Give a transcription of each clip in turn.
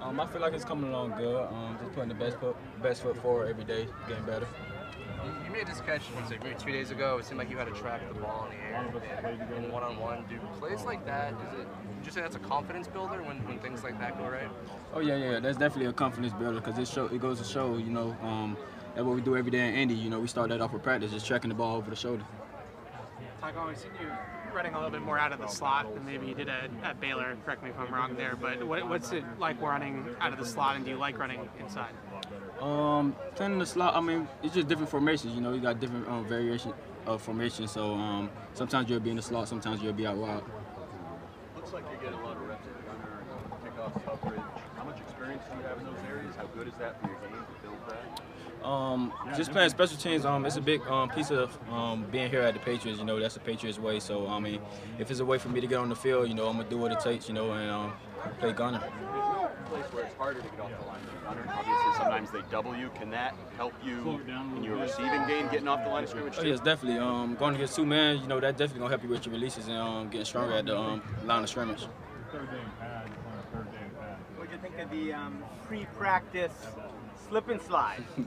Um, I feel like it's coming along good. Um, just putting the best foot, best foot forward every day, getting better. You made this catch, what's it, maybe two days ago. It seemed like you had to track the ball in the air and one on one. Do plays like that, is it, would you say that's a confidence builder when, when things like that go right? Oh yeah, yeah, that's definitely a confidence builder because it show it goes to show, you know, um, that's what we do every day in Indy. You know, we start that off with practice, just tracking the ball over the shoulder. Tyquan, we've seen you running a little bit more out of the slot than maybe you did at, at Baylor. Correct me if I'm wrong there, but what, what's it like running out of the slot, and do you like running inside? Um, playing in the slot, I mean, it's just different formations. You know, you got different um, variation of formation. So um, sometimes you'll be in the slot, sometimes you'll be out wide. Looks like you get a lot of reps at gunner and kickoff coverage. How much experience do you have in those areas? How good is that for your game to build that? Um, just playing special teams, um, it's a big um, piece of um, being here at the Patriots. You know, that's the Patriots way. So I mean, if it's a way for me to get on the field, you know, I'm gonna do what it takes. You know, and um, play gunner. There's no place where it's harder to get off the line than gunner. Obviously, sometimes they double you. Can that help you in your receiving game, getting off the line of scrimmage? Oh too? yes, definitely. Um, going against two men, you know, that definitely gonna help you with your releases and um, getting stronger at the um, line of scrimmage. You think of the um, pre-practice slip and slide?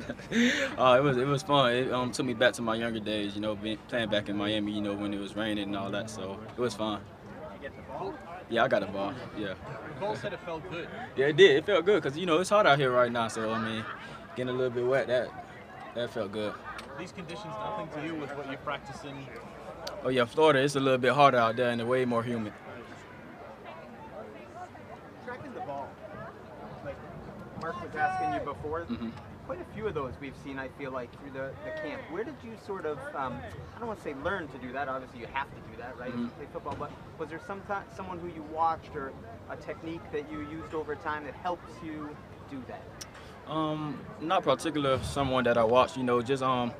uh, it was it was fun. It um, took me back to my younger days. You know, being, playing back in Miami. You know, when it was raining and all that. So it was fun. Did you get the ball? Yeah, I got a ball. Yeah. Cole said it felt good. Yeah, it did. It felt good because you know it's hot out here right now. So I mean, getting a little bit wet that that felt good. These conditions nothing to do with what you're practicing. Oh yeah, Florida. It's a little bit harder out there and way more humid. Tracking the ball. Like Mark was asking you before, Mhm. quite a few of those we've seen, I feel like, through the, the camp. Where did you sort of, um, I don't want to say learn to do that, obviously you have to do that, right, you Mhm. play football, but was there some someone who you watched or a technique that you used over time that helps you do that? Um, not particular someone that I watched, You know, just um,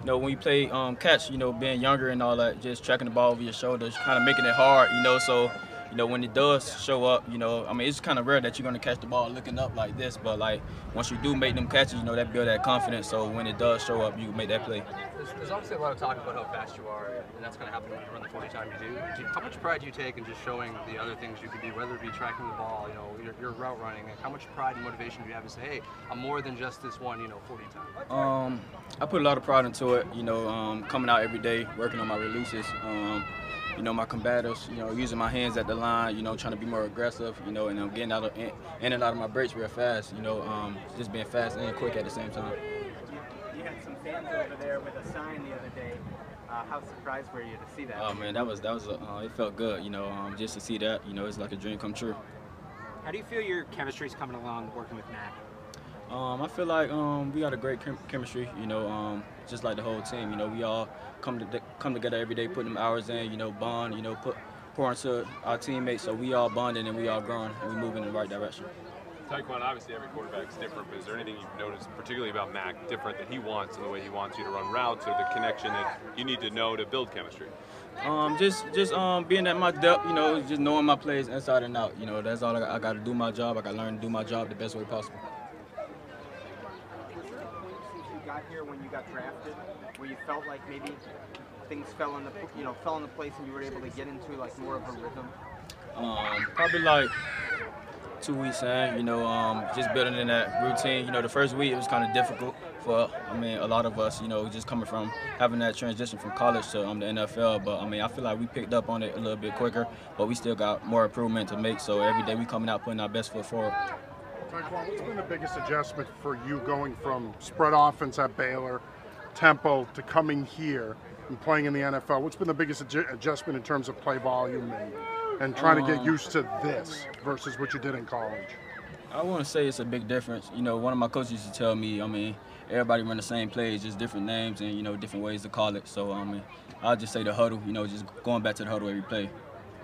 you know, when you play um catch, you know, being younger and all that, just tracking the ball over your shoulders, kind of making it hard. You know, so you know when it does show up, you know, I mean it's kind of rare that you're gonna catch the ball looking up like this, but like once you do make them catches, you know that build that confidence. So when it does show up, you make that play. There's, there's obviously a lot of talk about how fast you are, and that's going to happen when you run the 40 time you do. do how much pride do you take in just showing the other things you can do, whether it be tracking the ball, you know, your, your route running? Like how much pride and motivation do you have to say, hey, I'm more than just this one, you know, 40 time? Um, I put a lot of pride into it. You know, um, coming out every day, working on my releases. Um, you know, my combatives. You know, using my hands at the line. You know, trying to be more aggressive. You know, and I'm getting out of in, in and out of my breaks real fast. You know, um, just being fast and quick at the same time. You, you had some fans over there with a sign the other day. Uh, how surprised were you to see that? Oh man, that was that was uh, it felt good. You know, um, just to see that. You know, it's like a dream come true. How do you feel your chemistry's coming along working with Mac? Um, I feel like um, we got a great chem- chemistry. You know, um, just like the whole team. You know, we all come to come together every day, putting them hours in. You know, bond. You know, put pour into our teammates. So we all bonding and we all growing and we moving in the right direction. Tyquan, obviously every quarterback's different, but is there anything you've noticed, particularly about Mac, different that he wants and the way he wants you to run routes or the connection that you need to know to build chemistry? Um, just just um, being at my depth. You know, just knowing my plays inside and out. You know, that's all I, I got to do my job. I got to learn to do my job the best way possible. Was there a point since you got here when you got drafted where you felt like maybe things fell into you know fell into place and you were able to get into like more of a rhythm? Um, probably like two weeks in, you know, um, just building in that routine. You know, the first week it was kind of difficult for, I mean, a lot of us, you know, just coming from having that transition from college to um, the NFL. But I mean, I feel like we picked up on it a little bit quicker, but we still got more improvement to make. So every day we coming out putting our best foot forward. Tyquan, what's been the biggest adjustment for you going from spread offense at Baylor, tempo, to coming here and playing in the NFL? What's been the biggest adju- adjustment in terms of play volume and, and trying to get Um, used to this versus what you did in college? I want to say it's a big difference. You know, one of my coaches used to tell me, I mean, everybody run the same plays, just different names and, you know, different ways to call it. So, I mean, I'll just say the huddle, you know, just going back to the huddle every play.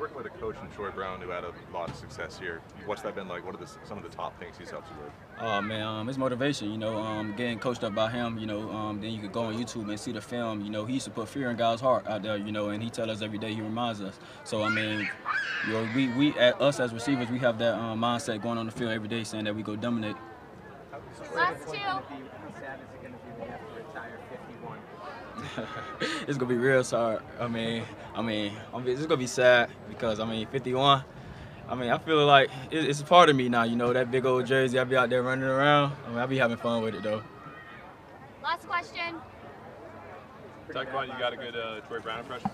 Working with a coach in Troy Brown who had a lot of success here, what's that been like? What are the, some of the top things he's helped you with? Oh man, um, it's motivation. You know, um, getting coached up by him. You know, um, then you could go on YouTube and see the film. You know, he used to put fear in guys' heart out there. You know, and he tell us every day. He reminds us. So I mean, you know, we we at us as receivers, we have that um, mindset going on the field every day, saying that we go dominate. Last two. How sad is it going to be when you have to retire 51? it's gonna be real hard. I mean, I mean, I mean, it's gonna be sad because I mean, 51. I mean, I feel like it, it's a part of me now. You know, that big old jersey. I be out there running around. I mean, I be having fun with it though. Last question. Tyquan, you got a good uh, Troy Brown impression?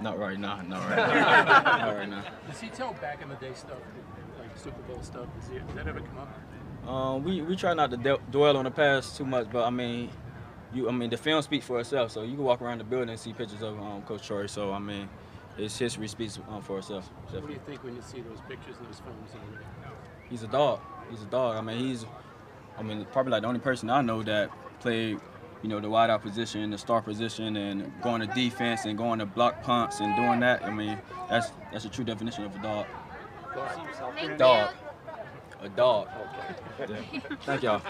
Not right now. Not right now. not right now. Does he tell back in the day stuff, like Super Bowl stuff? Does, he, does that ever come up? Um, we, we try not to de- dwell on the past too much, but I mean, you I mean the film speaks for itself. So you can walk around the building and see pictures of um, Coach Troy. So I mean, his history speaks um, for itself. What do you think when you see those pictures and those films? He's a dog. He's a dog. I mean, he's I mean probably like the only person I know that played you know the wideout position, the star position, and going to defense and going to block punts and doing that. I mean, that's that's a true definition of a dog. Thank Dog. A dog. Yeah. Thank y'all.